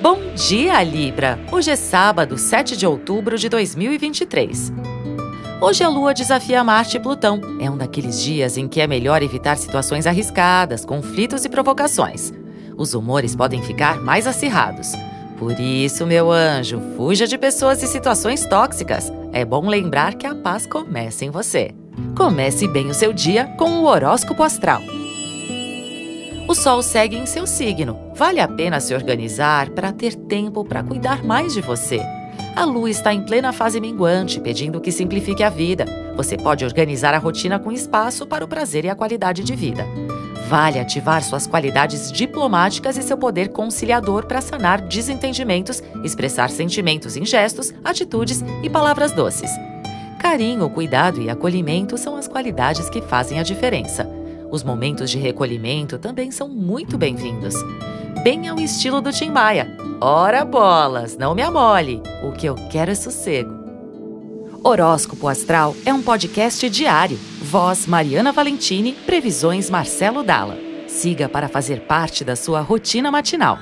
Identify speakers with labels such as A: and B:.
A: Bom dia, Libra! Hoje é sábado, 7 de outubro de 2023. Hoje a Lua desafia Marte e Plutão. É um daqueles dias em que é melhor evitar situações arriscadas, conflitos e provocações. Os humores podem ficar mais acirrados. Por isso, meu anjo, fuja de pessoas e situações tóxicas. É bom lembrar que a paz começa em você. Comece bem o seu dia com o horóscopo astral. O Sol segue em seu signo. Vale a pena se organizar para ter tempo para cuidar mais de você. A Lua está em plena fase minguante, pedindo que simplifique a vida. Você pode organizar a rotina com espaço para o prazer e a qualidade de vida. Vale ativar suas qualidades diplomáticas e seu poder conciliador para sanar desentendimentos, expressar sentimentos em gestos, atitudes e palavras doces. Carinho, cuidado e acolhimento são as qualidades que fazem a diferença. Os momentos de recolhimento também são muito bem-vindos. Bem ao estilo do Tim Maia. Ora bolas, não me amole. O que eu quero é sossego. Horóscopo Astral é um podcast diário. Voz Mariana Valentini, previsões Marcelo Dalla. Siga para fazer parte da sua rotina matinal.